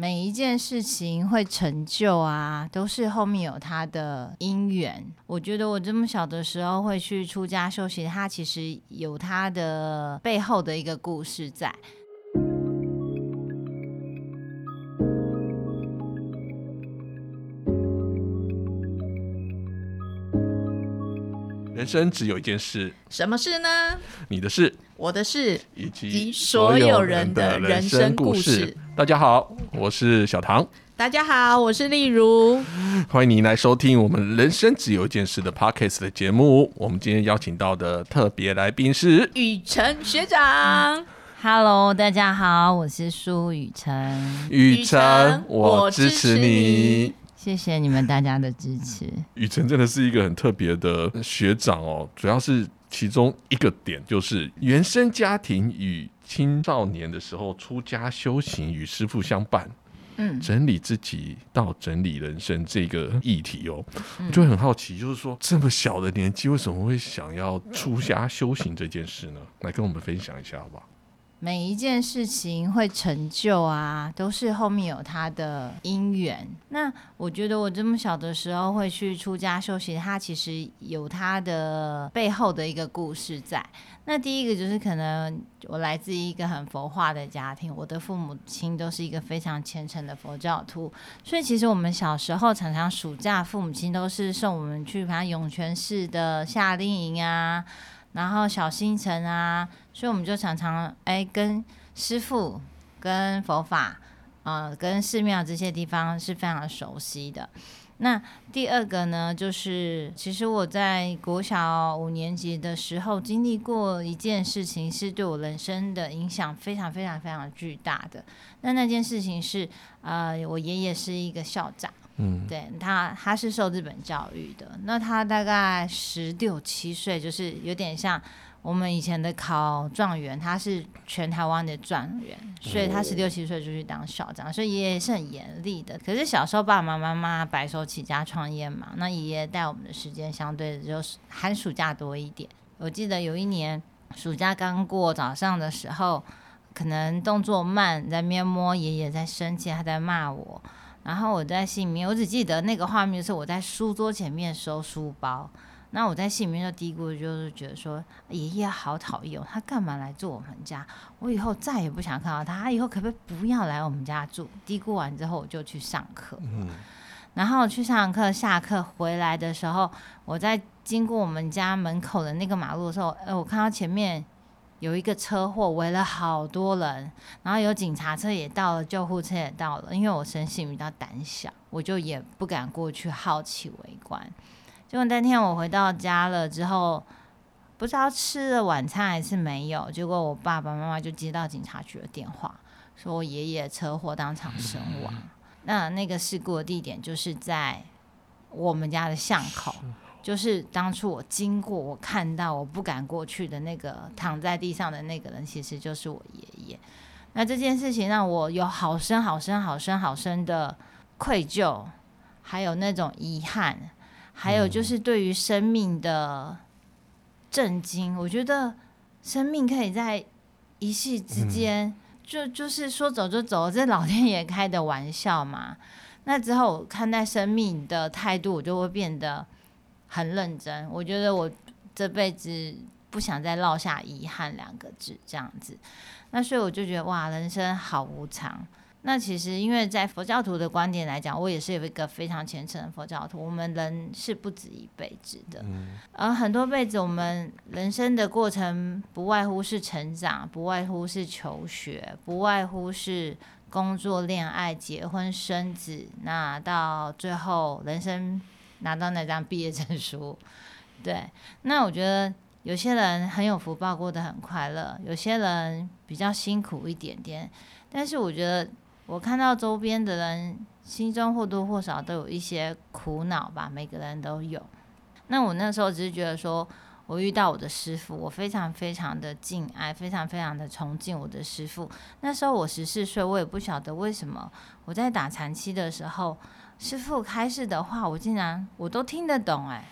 每一件事情会成就啊，都是后面有它的因缘。我觉得我这么小的时候会去出家修行，它其实有它的背后的一个故事在。人生只有一件事，什么事呢？你的事，我的事，以及及所有人的人生故事。大家好，我是小唐，大家好，我是丽如。欢迎您来收听我们《人生只有一件事》的 Podcast 的节目。我们今天邀请到的特别来宾是雨辰学长。Hello，大家好，我是苏雨辰，雨辰，我支持你。谢谢你们大家的支持。雨辰真的是一个很特别的学长哦，主要是其中一个点就是原生家庭与青少年的时候出家修行与师父相伴，嗯，整理自己到整理人生这个议题哦，嗯我就会很好奇，就是说这么小的年纪，为什么会想要出家修行这件事呢？来跟我们分享一下好不好？每一件事情会成就啊，都是后面有它的因缘。那我觉得我这么小的时候会去出家修行，它其实有它的背后的一个故事在。那第一个就是可能我来自一个很佛化的家庭，我的父母亲都是一个非常虔诚的佛教徒，所以其实我们小时候常常暑假，父母亲都是送我们去，比方涌泉寺的夏令营啊，然后小星辰啊，所以我们就常常哎跟师傅、跟佛法、呃跟寺庙这些地方是非常熟悉的。那第二个呢，就是其实我在国小五年级的时候经历过一件事情，是对我人生的影响非常非常非常巨大的。那那件事情是，呃，我爷爷是一个校长。对他，他是受日本教育的。那他大概十六七岁，就是有点像我们以前的考状元，他是全台湾的状元，所以他十六七岁就去当校长，所以爷爷是很严厉的。可是小时候爸爸妈妈白手起家创业嘛，那爷爷带我们的时间相对就是寒暑假多一点。我记得有一年暑假刚过，早上的时候可能动作慢，在面摸爷爷在生气，他在骂我。然后我在心里面，我只记得那个画面是我在书桌前面收书包。那我在心里面就嘀咕，就是觉得说爷爷好讨厌哦，他干嘛来住我们家？我以后再也不想看到他，他以后可不可以不要来我们家住？嘀咕完之后，我就去上课。嗯然后去上课，下课回来的时候，我在经过我们家门口的那个马路的时候，呃，我看到前面有一个车祸，围了好多人，然后有警察车也到了，救护车也到了。因为我生性比较胆小，我就也不敢过去好奇围观。结果那天我回到家了之后，不知道吃了晚餐还是没有，结果我爸爸妈妈就接到警察局的电话，说我爷爷车祸当场身亡。那那个事故的地点就是在我们家的巷口，就是当初我经过，我看到我不敢过去的那个躺在地上的那个人，其实就是我爷爷。那这件事情让我有好深、好深、好深、好深的愧疚，还有那种遗憾，还有就是对于生命的震惊。我觉得生命可以在一夕之间。就就是说走就走，这老天爷开的玩笑嘛。那之后我看待生命的态度，我就会变得很认真。我觉得我这辈子不想再落下遗憾两个字这样子。那所以我就觉得哇，人生好无常。那其实因为在佛教徒的观点来讲，我也是有一个非常虔诚的佛教徒。我们人是不止一辈子的，而很多辈子，我们人生的过程不外乎是成长，不外乎是求学，不外乎是工作、恋爱、结婚、生子，那到最后人生拿到那张毕业证书。对，那我觉得有些人很有福报，过得很快乐；有些人比较辛苦一点点。但是我觉得，我看到周边的人心中或多或少都有一些苦恼吧，每个人都有。那我那时候只是觉得说，我遇到我的师傅，我非常非常的敬爱，非常非常的崇敬我的师傅。那时候我十四岁，我也不晓得为什么我在打禅期的时候，师傅开示的话，我竟然我都听得懂哎、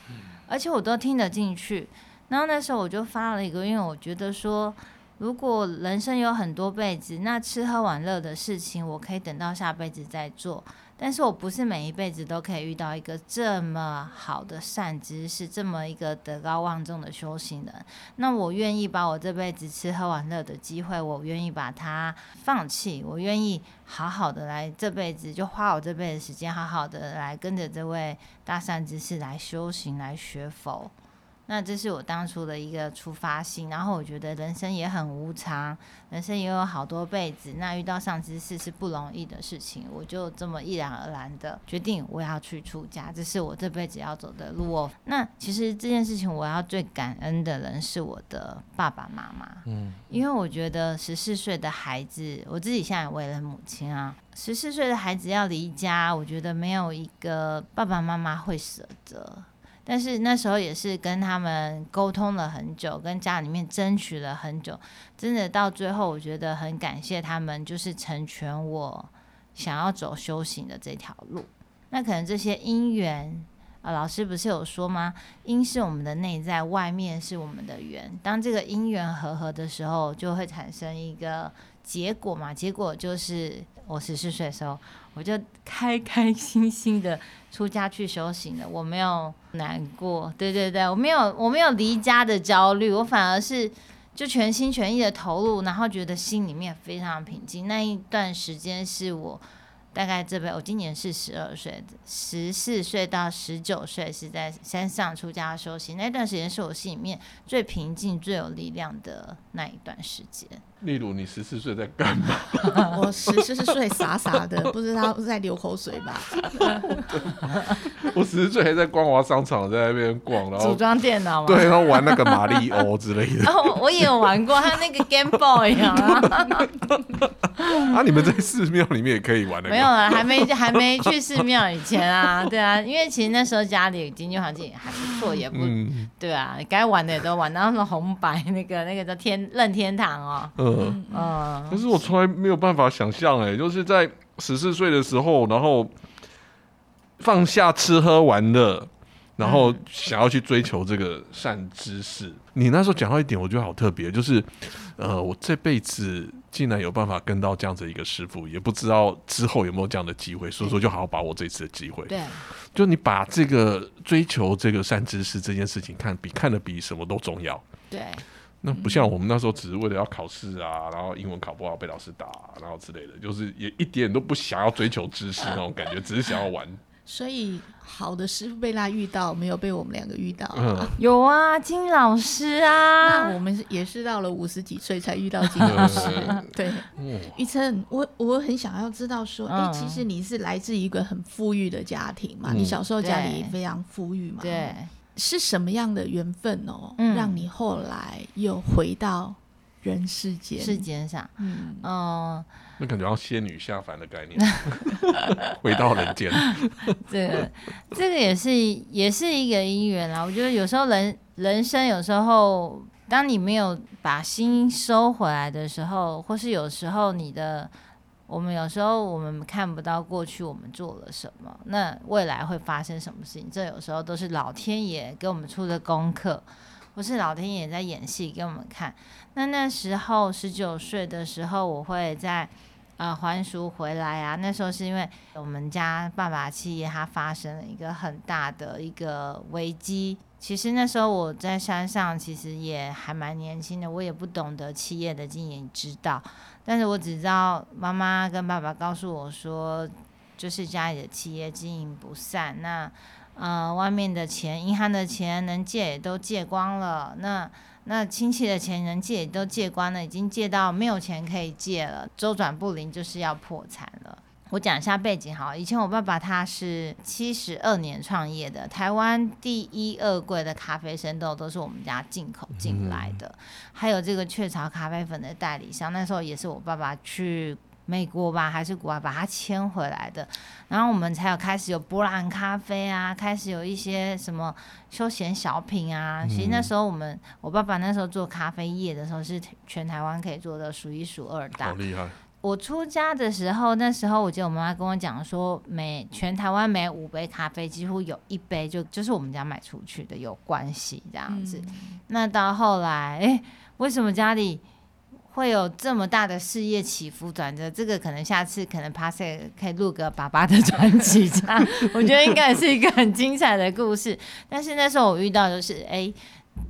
而且我都听得进去。然后那时候我就发了一个，因为我觉得说，如果人生有很多辈子，那吃喝玩乐的事情，我可以等到下辈子再做。但是我不是每一辈子都可以遇到一个这么好的善知识，这么一个德高望重的修行人。那我愿意把我这辈子吃喝玩乐的机会，我愿意把它放弃，我愿意好好的来这辈子，就花我这辈子时间，好好的来跟着这位大善知识来修行，来学佛。那这是我当初的一个出发心，然后我觉得人生也很无常，人生也有好多辈子，那遇到上知识是不容易的事情，我就这么毅然而然的决定我要去出家，这是我这辈子要走的路哦。那其实这件事情我要最感恩的人是我的爸爸妈妈，嗯，因为我觉得十四岁的孩子，我自己现在为人母亲啊，十四岁的孩子要离家，我觉得没有一个爸爸妈妈会舍得。但是那时候也是跟他们沟通了很久，跟家里面争取了很久，真的到最后，我觉得很感谢他们，就是成全我想要走修行的这条路。那可能这些因缘啊，老师不是有说吗？因是我们的内在，外面是我们的缘。当这个因缘和合的时候，就会产生一个结果嘛。结果就是我十四岁的时候。我就开开心心的出家去修行了，我没有难过，对对对，我没有我没有离家的焦虑，我反而是就全心全意的投入，然后觉得心里面非常平静。那一段时间是我大概这辈，我今年是十二岁，十四岁到十九岁是在山上出家修行，那段时间是我心里面最平静、最有力量的那一段时间。例如，你十四岁在干嘛？我十四岁傻傻的，不知道在流口水吧？我十四岁还在光华商场在那边逛，然后组装电脑，对，然后玩那个马里欧之类的。哦，我也有玩过，还有那个 Game Boy 啊。啊，你们在寺庙里面也可以玩的？没有啊，还没还没去寺庙以前啊，对啊，因为其实那时候家里经济环境还不错，也不对啊，该玩的也都玩，然后什么红白那个那个叫天任天堂哦。嗯啊！可是我从来没有办法想象，哎，就是在十四岁的时候，然后放下吃喝玩乐，然后想要去追求这个善知识。你那时候讲到一点，我觉得好特别，就是呃，我这辈子竟然有办法跟到这样子一个师傅，也不知道之后有没有这样的机会，所以说就好好把握这次的机会。对，就你把这个追求这个善知识这件事情看比看的比什么都重要。对。那不像我们那时候只是为了要考试啊，然后英文考不好被老师打，然后之类的，就是也一点都不想要追求知识那种感觉，只是想要玩。所以好的师傅被他遇到，没有被我们两个遇到。有啊，金老师啊，那我们也是到了五十几岁才遇到金老师。对，玉琛，我我很想要知道说，哎，其实你是来自一个很富裕的家庭嘛？你小时候家里非常富裕嘛？对。是什么样的缘分哦，让你后来又回到人世间世间上？嗯，那感觉像仙女下凡的概念，回到人间。这个这个也是也是一个因缘啦。我觉得有时候人人生有时候，当你没有把心收回来的时候，或是有时候你的。我们有时候我们看不到过去我们做了什么，那未来会发生什么事情？这有时候都是老天爷给我们出的功课，或是老天爷在演戏给我们看。那那时候十九岁的时候，我会在呃还俗回来啊。那时候是因为我们家爸爸企业它发生了一个很大的一个危机。其实那时候我在山上，其实也还蛮年轻的，我也不懂得企业的经营之道。但是我只知道妈妈跟爸爸告诉我说，就是家里的企业经营不善，那呃外面的钱、银行的钱能借也都借光了，那那亲戚的钱能借也都借光了，已经借到没有钱可以借了，周转不灵，就是要破产了。我讲一下背景好，以前我爸爸他是七十二年创业的，台湾第一二贵的咖啡生豆都是我们家进口进来的，还有这个雀巢咖啡粉的代理商，那时候也是我爸爸去美国吧还是国外把它签回来的，然后我们才有开始有波兰咖啡啊，开始有一些什么休闲小品啊，其实那时候我们我爸爸那时候做咖啡业的时候是全台湾可以做的数一数二大，好厉害。我出家的时候，那时候我记得我妈妈跟我讲说，每全台湾每五杯咖啡，几乎有一杯就就是我们家买出去的，有关系这样子。那到后来，哎，为什么家里会有这么大的事业起伏转折，这个可能下次可能 pass 可以录个爸爸的专辑，这样 我觉得应该是一个很精彩的故事。但是那时候我遇到就是，哎，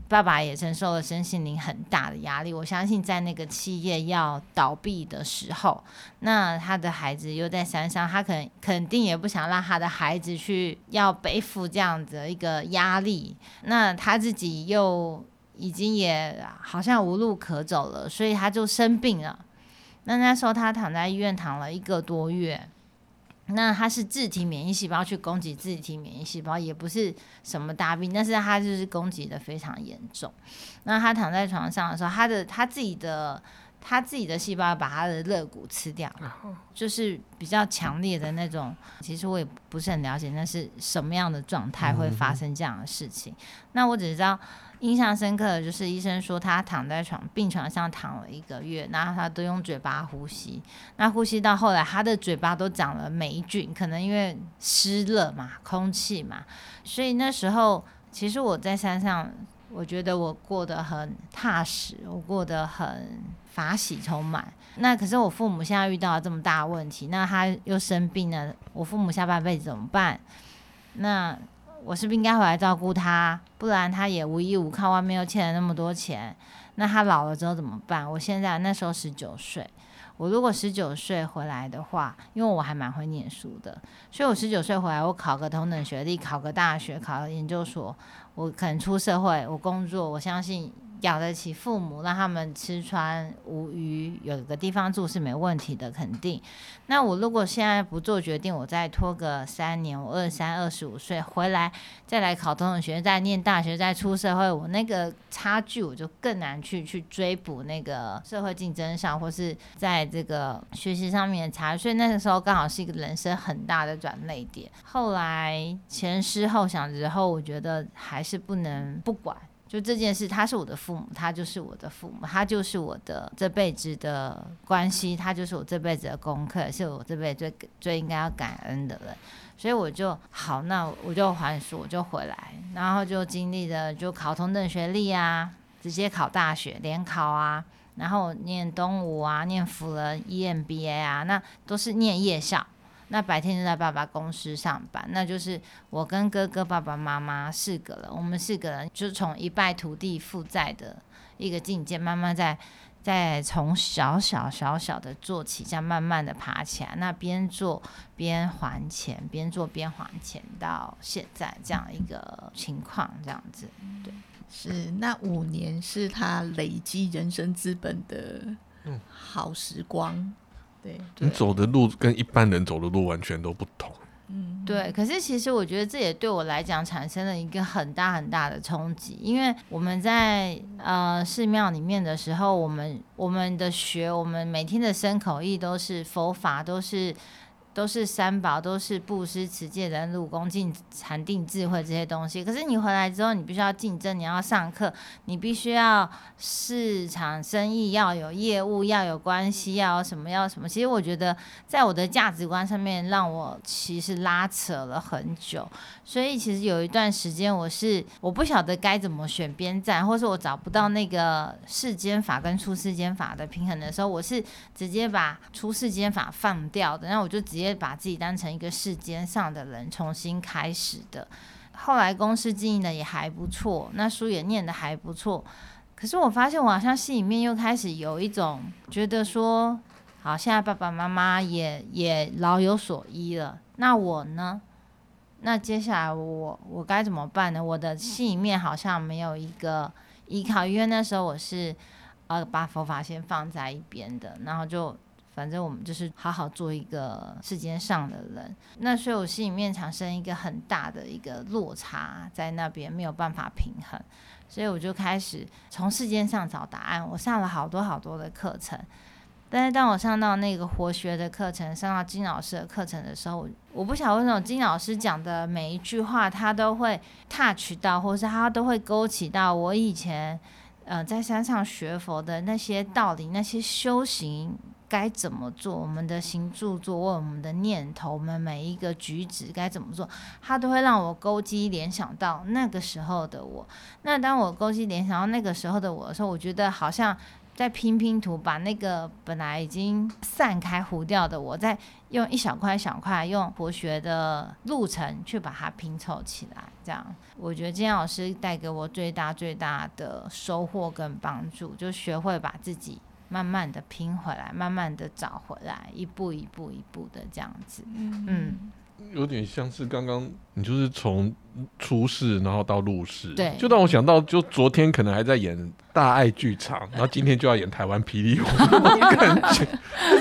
爸爸也承受了身心灵很大的压力。我相信在那个企业要倒闭的时候，那他的孩子又在山上，他肯肯定也不想让他的孩子去要背负这样子一个压力。那他自己又。已经也好像无路可走了，所以他就生病了。那那时候他躺在医院躺了一个多月。那他是自体免疫细胞去攻击自体免疫细胞，也不是什么大病，但是他就是攻击的非常严重。那他躺在床上的时候，他的他自己的他自己的细胞把他的肋骨吃掉，就是比较强烈的那种。其实我也不是很了解那是什么样的状态会发生这样的事情。那我只知道。印象深刻的就是医生说他躺在床病床上躺了一个月，然后他都用嘴巴呼吸，那呼吸到后来他的嘴巴都长了霉菌，可能因为湿热嘛，空气嘛，所以那时候其实我在山上，我觉得我过得很踏实，我过得很法喜充满。那可是我父母现在遇到了这么大的问题，那他又生病了，我父母下半辈子怎么办？那。我是不是应该回来照顾他？不然他也无依无靠，外面又欠了那么多钱，那他老了之后怎么办？我现在那时候十九岁，我如果十九岁回来的话，因为我还蛮会念书的，所以我十九岁回来，我考个同等学历，考个大学，考个研究所，我可能出社会，我工作，我相信。养得起父母，让他们吃穿无余，有个地方住是没问题的，肯定。那我如果现在不做决定，我再拖个三年，我二三二十五岁回来，再来考同等学，再念大学，再出社会，我那个差距我就更难去去追补那个社会竞争上，或是在这个学习上面的差距。所以那个时候刚好是一个人生很大的转泪点。后来前思后想之后，我觉得还是不能不管。就这件事，他是我的父母，他就是我的父母，他就是我的这辈子的关系，他就是我这辈子的功课，是我这辈子最最应该要感恩的人。所以我就好，那我就还书，我就回来，然后就经历了就考同等学历啊，直接考大学联考啊，然后念东吴啊，念辅仁 EMBA 啊，那都是念夜校。那白天就在爸爸公司上班，那就是我跟哥哥、爸爸妈妈四个人，我们四个人就从一败涂地负债的一个境界，慢慢在在从小小小小的做起，这样慢慢的爬起来。那边做边还钱，边做边还钱，到现在这样一个情况，这样子。对，是那五年是他累积人生资本的好时光。对，你走的路跟一般人走的路完全都不同。嗯，对。可是其实我觉得这也对我来讲产生了一个很大很大的冲击，因为我们在呃寺庙里面的时候，我们我们的学，我们每天的生口意都是佛法，都是。都是三宝，都是布施、持戒、忍辱、恭敬、禅定、智慧这些东西。可是你回来之后，你必须要竞争，你要上课，你必须要市场生意，要有业务，要有关系，要什么，要什么。其实我觉得，在我的价值观上面，让我其实拉扯了很久。所以其实有一段时间，我是我不晓得该怎么选边站，或是我找不到那个世间法跟出世间法的平衡的时候，我是直接把出世间法放掉的。然后我就直接。把自己当成一个世间上的人，重新开始的。后来公司经营的也还不错，那书也念的还不错。可是我发现，我好像心里面又开始有一种觉得说，好，现在爸爸妈妈也也老有所依了。那我呢？那接下来我我该怎么办呢？我的心里面好像没有一个依靠，因为那时候我是呃把佛法先放在一边的，然后就。反正我们就是好好做一个世间上的人，那所以我心里面产生一个很大的一个落差，在那边没有办法平衡，所以我就开始从世间上找答案。我上了好多好多的课程，但是当我上到那个活学的课程，上到金老师的课程的时候，我不晓得为什么金老师讲的每一句话，他都会 touch 到，或是他都会勾起到我以前呃在山上学佛的那些道理，那些修行。该怎么做？我们的行住坐卧，我们的念头，我们每一个举止该怎么做？它都会让我勾机联想到那个时候的我。那当我勾机联想到那个时候的我的时候，我觉得好像在拼拼图，把那个本来已经散开糊掉的我，再用一小块小块用博学的路程去把它拼凑起来。这样，我觉得金老师带给我最大最大的收获跟帮助，就学会把自己慢慢的拼回来，慢慢的找回来，一步一步一步的这样子。嗯。有点像是刚刚你就是从初试然后到入世，对，就让我想到，就昨天可能还在演大爱剧场，然后今天就要演台湾霹雳舞，感觉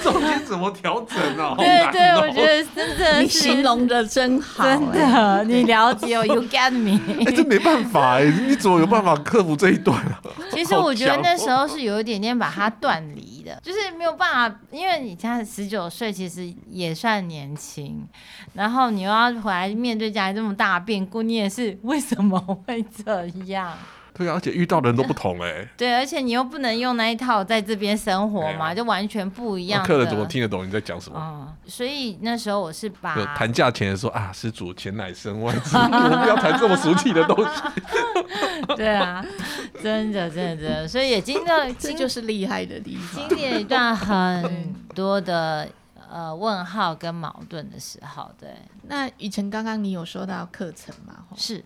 中间怎么调整啊？对对，我觉得真的你形容的真好，真的，你了解我，You get me？哎，这没办法哎，你怎么有办法克服这一段啊？其实我觉得那时候是有一点点把它断离就是没有办法，因为你现在十九岁，其实也算年轻，然后你又要回来面对家里这么大变故，你也是为什么会这样？对啊，而且遇到的人都不同哎。对，而且你又不能用那一套在这边生活嘛，就完全不一样。客人怎么听得懂你在讲什么？哦，所以那时候我是把谈价钱的时候啊，施主钱乃身外之物，不要谈这么俗气的东西。对啊，真的，真的，真的，所以也经历，这就是厉害的地方。经历了一段很多的呃问号跟矛盾的时候。对，那雨辰刚刚你有说到课程嘛？是，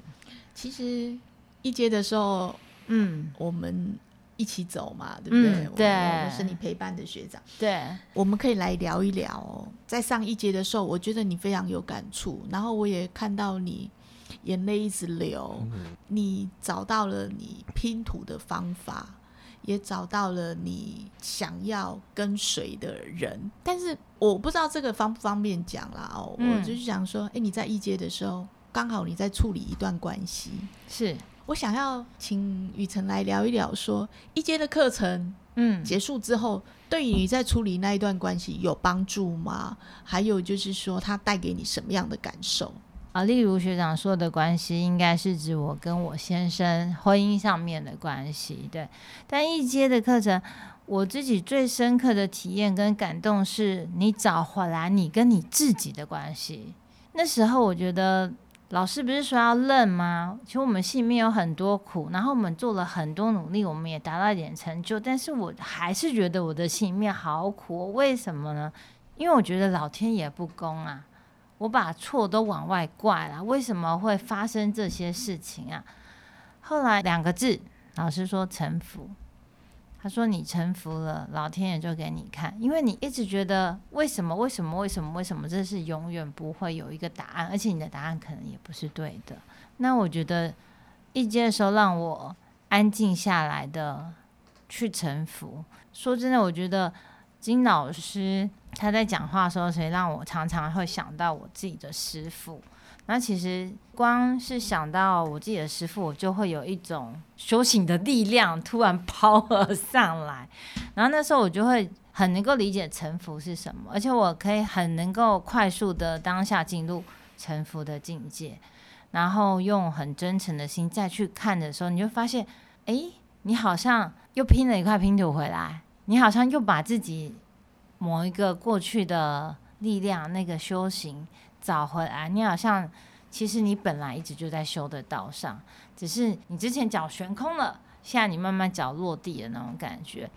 其实。一阶的时候，嗯，我们一起走嘛，对不对？对，我是你陪伴的学长。对，我们可以来聊一聊。在上一阶的时候，我觉得你非常有感触，然后我也看到你眼泪一直流。你找到了你拼图的方法，也找到了你想要跟谁的人。但是我不知道这个方不方便讲啦。哦，我就是想说，哎，你在一阶的时候，刚好你在处理一段关系，是。我想要请雨辰来聊一聊，说一阶的课程，嗯，结束之后，对于你在处理那一段关系有帮助吗？还有就是说，它带给你什么样的感受啊？例如学长说的关系，应该是指我跟我先生婚姻上面的关系，对。但一阶的课程，我自己最深刻的体验跟感动，是你找回来你跟你自己的关系。那时候我觉得。老师不是说要认吗？其实我们心里面有很多苦，然后我们做了很多努力，我们也达到一点成就，但是我还是觉得我的心里面好苦。为什么呢？因为我觉得老天爷不公啊！我把错都往外怪了，为什么会发生这些事情啊？后来两个字，老师说臣服。他说：“你臣服了，老天爷就给你看，因为你一直觉得为什么？为什么？为什么？为什么？这是永远不会有一个答案，而且你的答案可能也不是对的。那我觉得一阶的时候让我安静下来的去臣服。说真的，我觉得金老师他在讲话的时候，谁让我常常会想到我自己的师傅。”那其实光是想到我自己的师傅，我就会有一种修行的力量突然 抛而上来，然后那时候我就会很能够理解臣服是什么，而且我可以很能够快速的当下进入臣服的境界，然后用很真诚的心再去看的时候，你就发现，哎，你好像又拼了一块拼图回来，你好像又把自己某一个过去的力量那个修行。找回来，你好像其实你本来一直就在修的道上，只是你之前脚悬空了，现在你慢慢脚落地的那种感觉。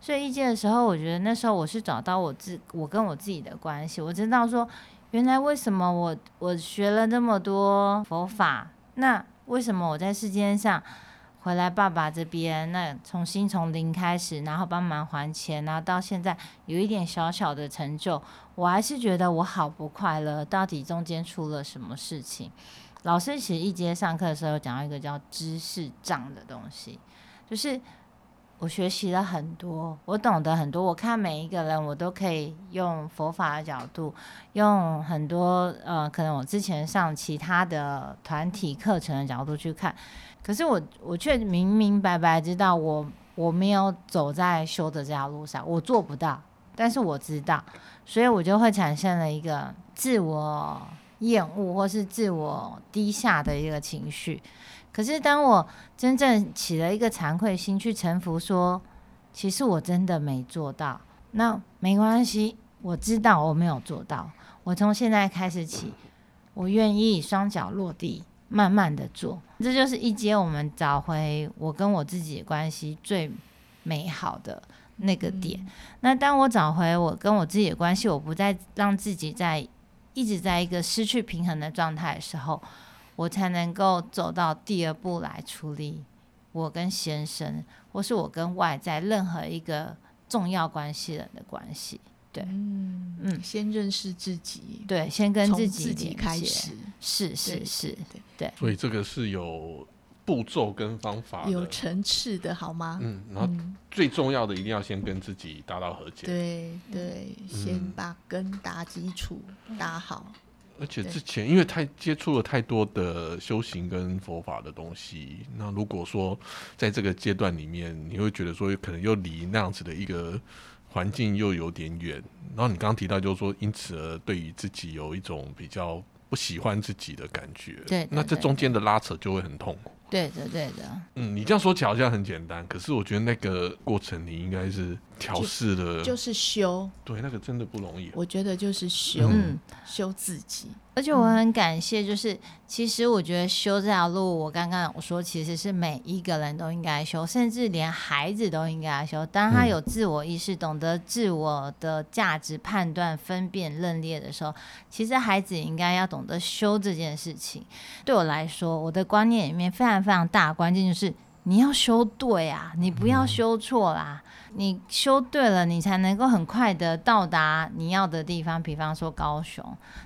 所以一阶的时候，我觉得那时候我是找到我自我跟我自己的关系，我知道说原来为什么我我学了那么多佛法，那为什么我在世间上？回来爸爸这边，那重新从零开始，然后帮忙还钱，然后到现在有一点小小的成就，我还是觉得我好不快乐。到底中间出了什么事情？老师其实一节上课的时候讲到一个叫知识障的东西，就是我学习了很多，我懂得很多，我看每一个人，我都可以用佛法的角度，用很多呃，可能我之前上其他的团体课程的角度去看。可是我我却明明白白知道我我没有走在修的这条路上，我做不到。但是我知道，所以我就会产生了一个自我厌恶或是自我低下的一个情绪。可是当我真正起了一个惭愧心，去臣服，说其实我真的没做到，那没关系，我知道我没有做到。我从现在开始起，我愿意双脚落地。慢慢的做，这就是一阶我们找回我跟我自己的关系最美好的那个点。那当我找回我跟我自己的关系，我不再让自己在一直在一个失去平衡的状态的时候，我才能够走到第二步来处理我跟先生，或是我跟外在任何一个重要关系人的关系。对，嗯嗯，先认识自己，对，先跟自己自己开始，是是是，对。所以这个是有步骤跟方法，有层次的好吗？嗯，然后最重要的一定要先跟自己达到和解。对对，先把根打基础打好。而且之前因为太接触了太多的修行跟佛法的东西，那如果说在这个阶段里面，你会觉得说可能又离那样子的一个。环境又有点远，然后你刚刚提到就是说，因此而对于自己有一种比较不喜欢自己的感觉，对，那这中间的拉扯就会很痛苦。对的，对的。嗯，你这样说起来好像很简单，可是我觉得那个过程你应该是调试的，就是修。对，那个真的不容易。我觉得就是修，修自己。而且我很感谢，就是其实我觉得修这条路，我刚刚我说其实是每一个人都应该修，甚至连孩子都应该修。当他有自我意识，懂得自我的价值判断、分辨、认列的时候，其实孩子应该要懂得修这件事情。对我来说，我的观念里面非常。非常大，关键就是你要修对啊，你不要修错啦。你修对了，你才能够很快的到达你要的地方。比方说高雄，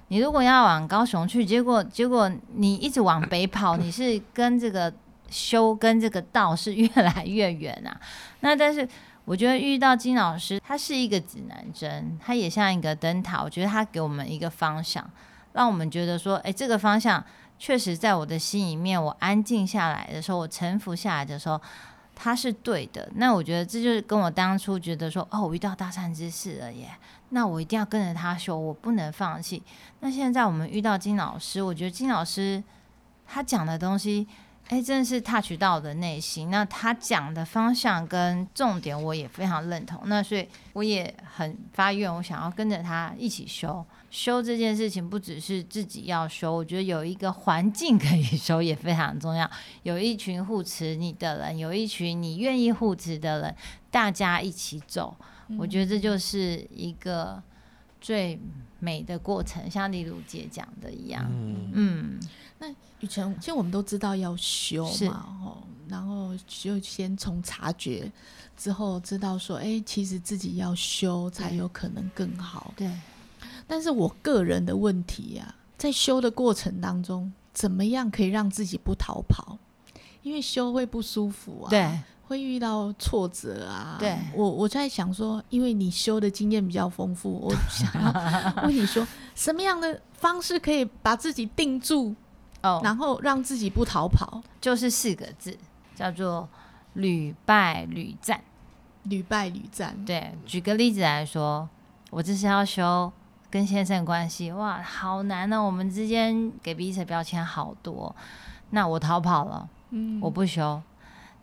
你如果要往高雄去，结果结果你一直往北跑，你是跟这个修跟这个道是越来越远啊。那但是我觉得遇到金老师，他是一个指南针，他也像一个灯塔。我觉得他给我们一个方向，让我们觉得说，哎，这个方向。确实，在我的心里面，我安静下来的时候，我臣服下来的时候，他是对的。那我觉得这就是跟我当初觉得说，哦，我遇到大善之事了耶，那我一定要跟着他修，我不能放弃。那现在我们遇到金老师，我觉得金老师他讲的东西，哎，真的是 touch 到我的内心。那他讲的方向跟重点，我也非常认同。那所以我也很发愿，我想要跟着他一起修。修这件事情不只是自己要修，我觉得有一个环境可以 修也非常重要。有一群护持你的人，有一群你愿意护持的人，大家一起走，我觉得这就是一个最美的过程。像李如姐讲的一样，嗯，那雨辰，其实我们都知道要修嘛，哦，然后就先从察觉之后知道说，哎，其实自己要修才有可能更好，对。但是我个人的问题呀，在修的过程当中，怎么样可以让自己不逃跑？因为修会不舒服啊，对，会遇到挫折啊。对，我我在想说，因为你修的经验比较丰富，我想要 问你说，什么样的方式可以把自己定住？哦，然后让自己不逃跑，就是四个字，叫做屡败屡战。屡败屡战。对，举个例子来说，我这是要修。跟先生关系哇，好难呢。我们之间给彼此标签好多，那我逃跑了，嗯，我不修，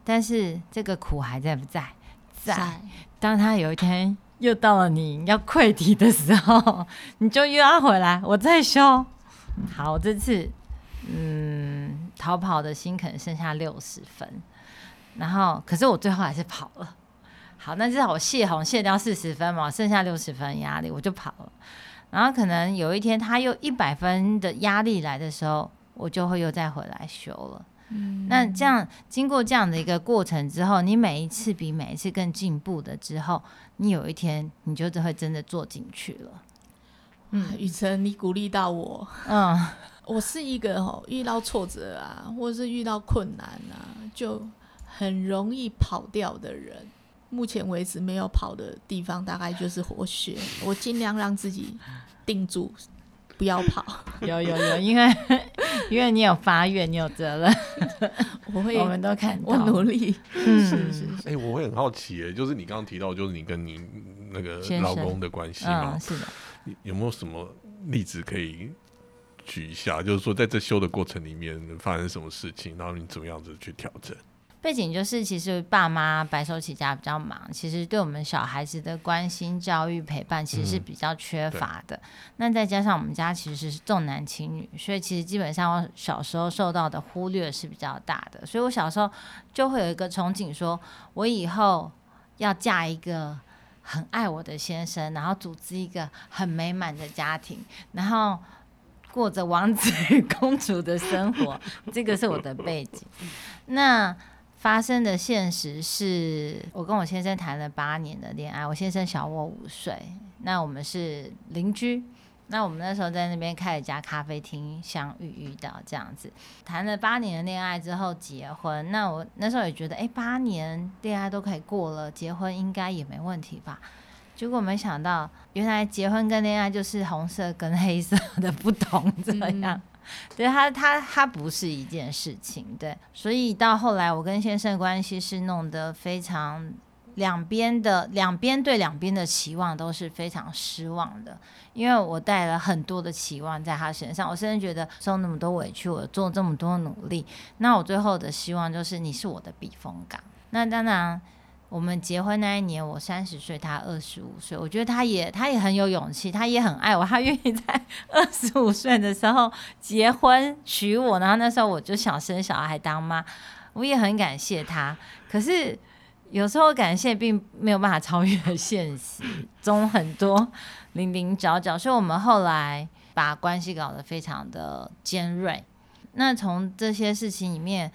但是这个苦还在不在？在。当他有一天 又到了你要溃堤的时候，你就又要回来，我再修。好，这次嗯，逃跑的心可能剩下六十分，然后可是我最后还是跑了。好，那至少我泄洪泄掉四十分嘛，剩下六十分压力，我就跑了。然后可能有一天他又一百分的压力来的时候，我就会又再回来修了。嗯，那这样经过这样的一个过程之后，你每一次比每一次更进步的之后，你有一天你就会真的做进去了。嗯，雨辰，你鼓励到我。嗯，我是一个哦，遇到挫折啊，或者是遇到困难啊，就很容易跑掉的人。目前为止没有跑的地方，大概就是活血。我尽量让自己定住，不要跑。有有有，因为因为你有发愿，你有责任。我会，我们都看到，我努力。是是是。哎，我会很好奇，哎，就是你刚刚提到，就是你跟你那个老公的关系嘛？是的。有没有什么例子可以举一下？就是说，在这修的过程里面发生什么事情，然后你怎么样子去调整？背景就是，其实爸妈白手起家比较忙，其实对我们小孩子的关心、教育、陪伴，其实是比较缺乏的。那再加上我们家其实是重男轻女，所以其实基本上我小时候受到的忽略是比较大的。所以我小时候就会有一个憧憬，说我以后要嫁一个很爱我的先生，然后组织一个很美满的家庭，然后过着王子与 公主的生活。这个是我的背景。那发生的现实是我跟我先生谈了八年的恋爱，我先生小我五岁，那我们是邻居。那我们那时候在那边开了家咖啡厅，相遇遇到这样子，谈了八年的恋爱之后结婚。那我那时候也觉得，哎，八年恋爱都可以过了，结婚应该也没问题吧？结果没想到，原来结婚跟恋爱就是红色跟黑色的不同，这样。对他，他他不是一件事情，对。所以到后来，我跟先生关系是弄得非常。两边的两边对两边的期望都是非常失望的，因为我带了很多的期望在他身上，我甚至觉得受那么多委屈，我做这么多努力，那我最后的希望就是你是我的避风港。那当然，我们结婚那一年我三十岁，他二十五岁，我觉得他也他也很有勇气，他也很爱我，他愿意在二十五岁的时候结婚娶我，然后那时候我就想生小孩当妈，我也很感谢他，可是。有时候感谢并没有办法超越现实中很多零零角角，所以我们后来把关系搞得非常的尖锐。那从这些事情里面，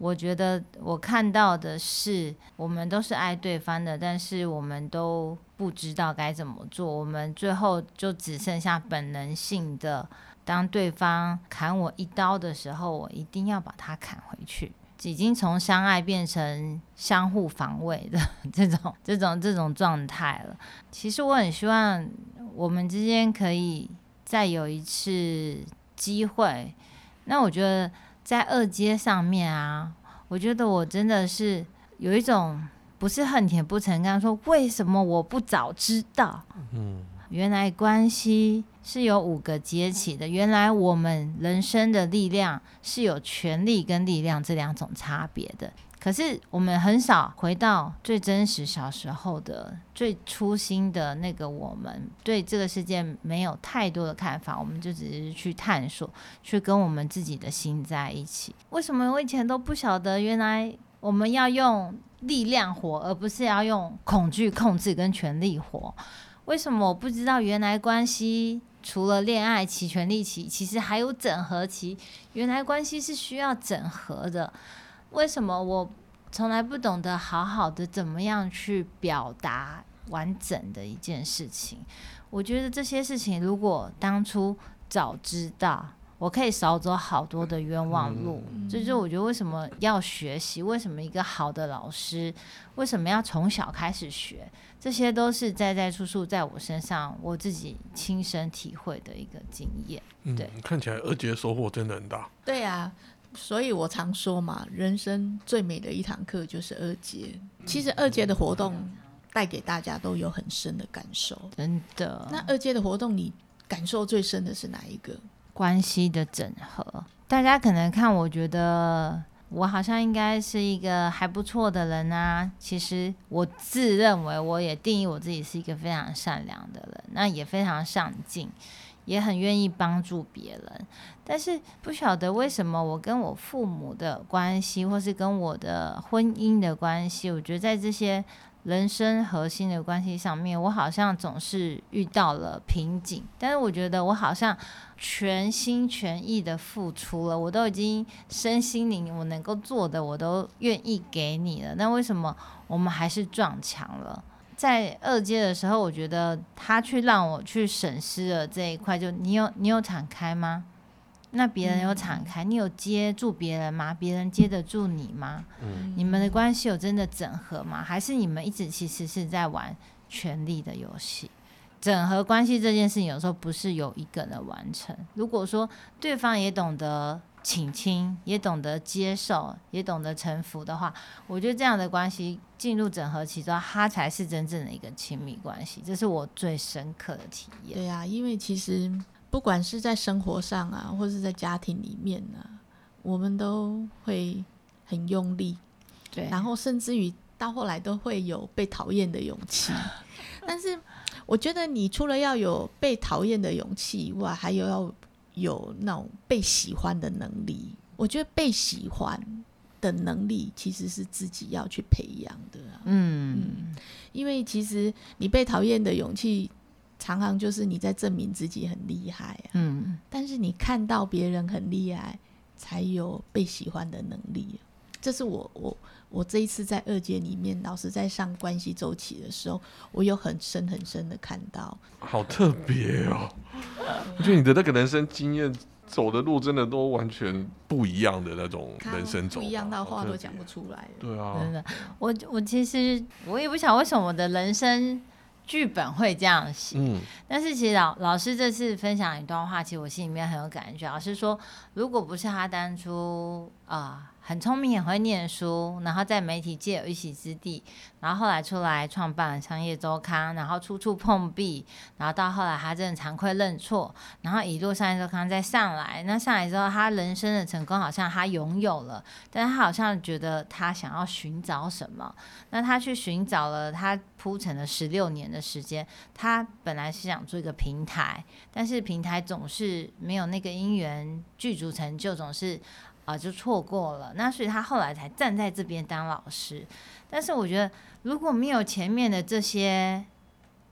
我觉得我看到的是，我们都是爱对方的，但是我们都不知道该怎么做。我们最后就只剩下本能性的，当对方砍我一刀的时候，我一定要把他砍回去。已经从相爱变成相互防卫的 这种、这种、这种状态了。其实我很希望我们之间可以再有一次机会。那我觉得在二阶上面啊，我觉得我真的是有一种不是恨铁不成钢，说为什么我不早知道？嗯，原来关系。是有五个阶起的。原来我们人生的力量是有权力跟力量这两种差别的。可是我们很少回到最真实小时候的最初心的那个我们，对这个世界没有太多的看法，我们就只是去探索，去跟我们自己的心在一起。为什么我以前都不晓得？原来我们要用力量活，而不是要用恐惧控制跟权力活。为什么我不知道？原来关系。除了恋爱期、权力期，其实还有整合期。原来关系是需要整合的。为什么我从来不懂得好好的怎么样去表达完整的一件事情？我觉得这些事情如果当初早知道，我可以少走好多的冤枉路。这就是我觉得为什么要学习，为什么一个好的老师，为什么要从小开始学。这些都是在在处处在我身上，我自己亲身体会的一个经验。对，看起来二姐收获真的很大。对啊，所以我常说嘛，人生最美的一堂课就是二阶。其实二阶的活动带给大家都有很深的感受，真的。那二阶的活动，你感受最深的是哪一个？关系的整合。大家可能看，我觉得。我好像应该是一个还不错的人啊。其实我自认为，我也定义我自己是一个非常善良的人，那也非常上进，也很愿意帮助别人。但是不晓得为什么，我跟我父母的关系，或是跟我的婚姻的关系，我觉得在这些。人生核心的关系上面，我好像总是遇到了瓶颈。但是我觉得我好像全心全意的付出了，我都已经身心灵我能够做的，我都愿意给你了。那为什么我们还是撞墙了？在二阶的时候，我觉得他去让我去审视了这一块，就你有你有敞开吗？那别人有敞开，你有接住别人吗？别人接得住你吗？你们的关系有真的整合吗？还是你们一直其实是在玩权力的游戏？整合关系这件事情，有时候不是由一个人完成。如果说对方也懂得倾听，也懂得接受，也懂得臣服的话，我觉得这样的关系进入整合期之后，它才是真正的一个亲密关系。这是我最深刻的体验。对啊，因为其实。不管是在生活上啊，或是在家庭里面呢，我们都会很用力，对，然后甚至于到后来都会有被讨厌的勇气。但是我觉得，你除了要有被讨厌的勇气以外，还有要有那种被喜欢的能力。我觉得被喜欢的能力其实是自己要去培养的啊。嗯，因为其实你被讨厌的勇气，常常就是你在证明自己很厉害啊。嗯，但是你看到别人很厉害，才有被喜欢的能力。这是我我我这一次在二阶里面，老师在上关系周期的时候，我有很深很深的看到。好特别哦！我觉得你的那个人生经验。走的路真的都完全不一样的那种人生走，不一样到话都讲不出来。对啊，真的，我我其实我也不想为什么我的人生剧本会这样写。嗯，但是其实老老师这次分享一段话，其实我心里面很有感觉。老师说，如果不是他当初啊。很聪明，也会念书，然后在媒体界有一席之地，然后后来出来创办商业周刊，然后处处碰壁，然后到后来他真的惭愧认错，然后一路商业周刊再上来，那上来之后，他人生的成功好像他拥有了，但他好像觉得他想要寻找什么，那他去寻找了，他铺陈了十六年的时间，他本来是想做一个平台，但是平台总是没有那个因缘具足成就，总是。啊，就错过了。那所以他后来才站在这边当老师。但是我觉得，如果没有前面的这些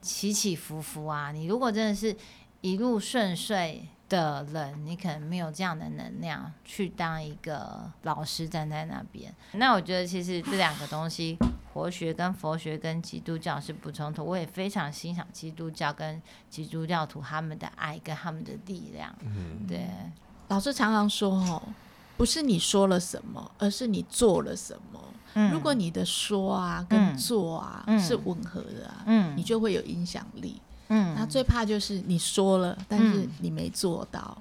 起起伏伏啊，你如果真的是一路顺遂的人，你可能没有这样的能量去当一个老师站在那边。那我觉得，其实这两个东西，活学跟佛学跟基督教是不冲突。我也非常欣赏基督教跟基督教徒他们的爱跟他们的力量。嗯，对。老师常常说，哦。不是你说了什么，而是你做了什么。如果你的说啊跟做啊是吻合的啊，你就会有影响力。他最怕就是你说了，但是你没做到。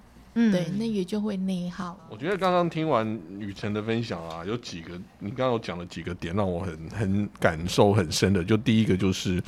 对，那也就会内耗。我觉得刚刚听完雨辰的分享啊，有几个你刚刚有讲了几个点，让我很很感受很深的。就第一个就是，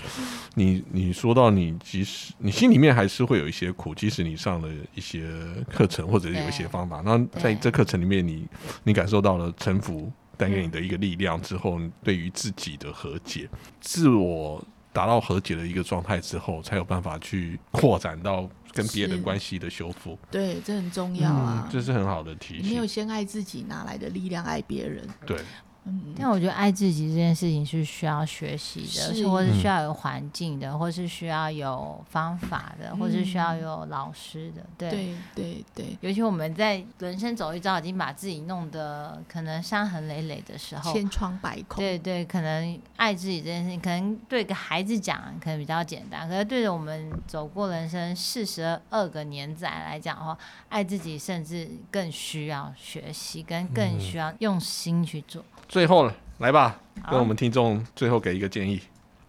你你说到你即使你心里面还是会有一些苦，即使你上了一些课程或者有一些方法，那在这课程里面，你你感受到了臣服带给你的一个力量之后，对于自己的和解、自我达到和解的一个状态之后，才有办法去扩展到。跟别人关系的修复，对，这很重要啊，这是很好的提醒。没有先爱自己，哪来的力量爱别人？对。但我觉得爱自己这件事情是需要学习的，或是需要有环境的，或是需要有方法的，或是需要有老师的。对对对，尤其我们在人生走一遭，已经把自己弄得可能伤痕累累的时候，千疮百孔。对对，可能爱自己这件事情，可能对个孩子讲可能比较简单，可是对着我们走过人生四十二个年载来讲的话，爱自己甚至更需要学习，跟更需要用心去做。最后了，来吧，跟我们听众最后给一个建议。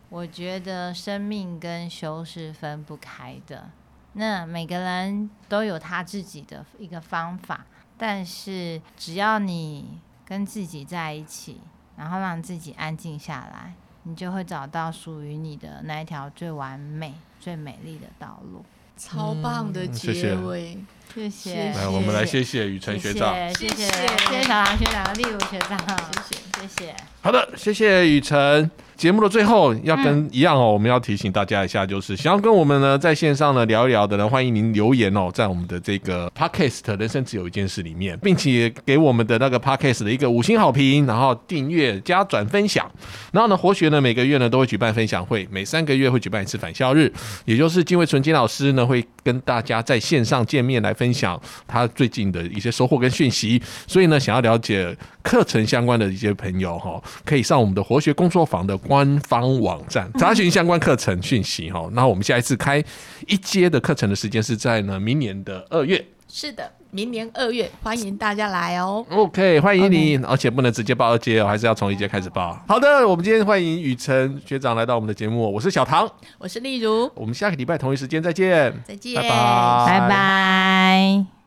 我觉得生命跟修是分不开的，那每个人都有他自己的一个方法，但是只要你跟自己在一起，然后让自己安静下来，你就会找到属于你的那一条最完美、最美丽的道路。超棒的结尾。谢谢，来，我们来谢谢雨辰学长，谢谢，谢谢小唐学长和丽如学长，谢谢，谢谢。好的，谢谢雨辰。节目的最后要跟一样哦，我们要提醒大家一下，就是想要跟我们呢在线上呢聊一聊的呢，欢迎您留言哦，在我们的这个 podcast 人生只有一件事里面，并且给我们的那个 podcast 的一个五星好评，然后订阅加转分享。然后呢，活学呢每个月呢都会举办分享会，每三个月会举办一次返校日，也就是金卫纯金老师呢会跟大家在线上见面来分享他最近的一些收获跟讯息。所以呢，想要了解课程相关的一些朋友哈，可以上我们的活学工作坊的。官方网站查询相关课程讯息哈，那我们下一次开一阶的课程的时间是在呢明年的二月。是的，明年二月，欢迎大家来哦。OK，欢迎你，而且不能直接报二阶哦，还是要从一阶开始报。好的，我们今天欢迎雨辰学长来到我们的节目，我是小唐，我是丽如，我们下个礼拜同一时间再见，再见，拜拜，拜拜。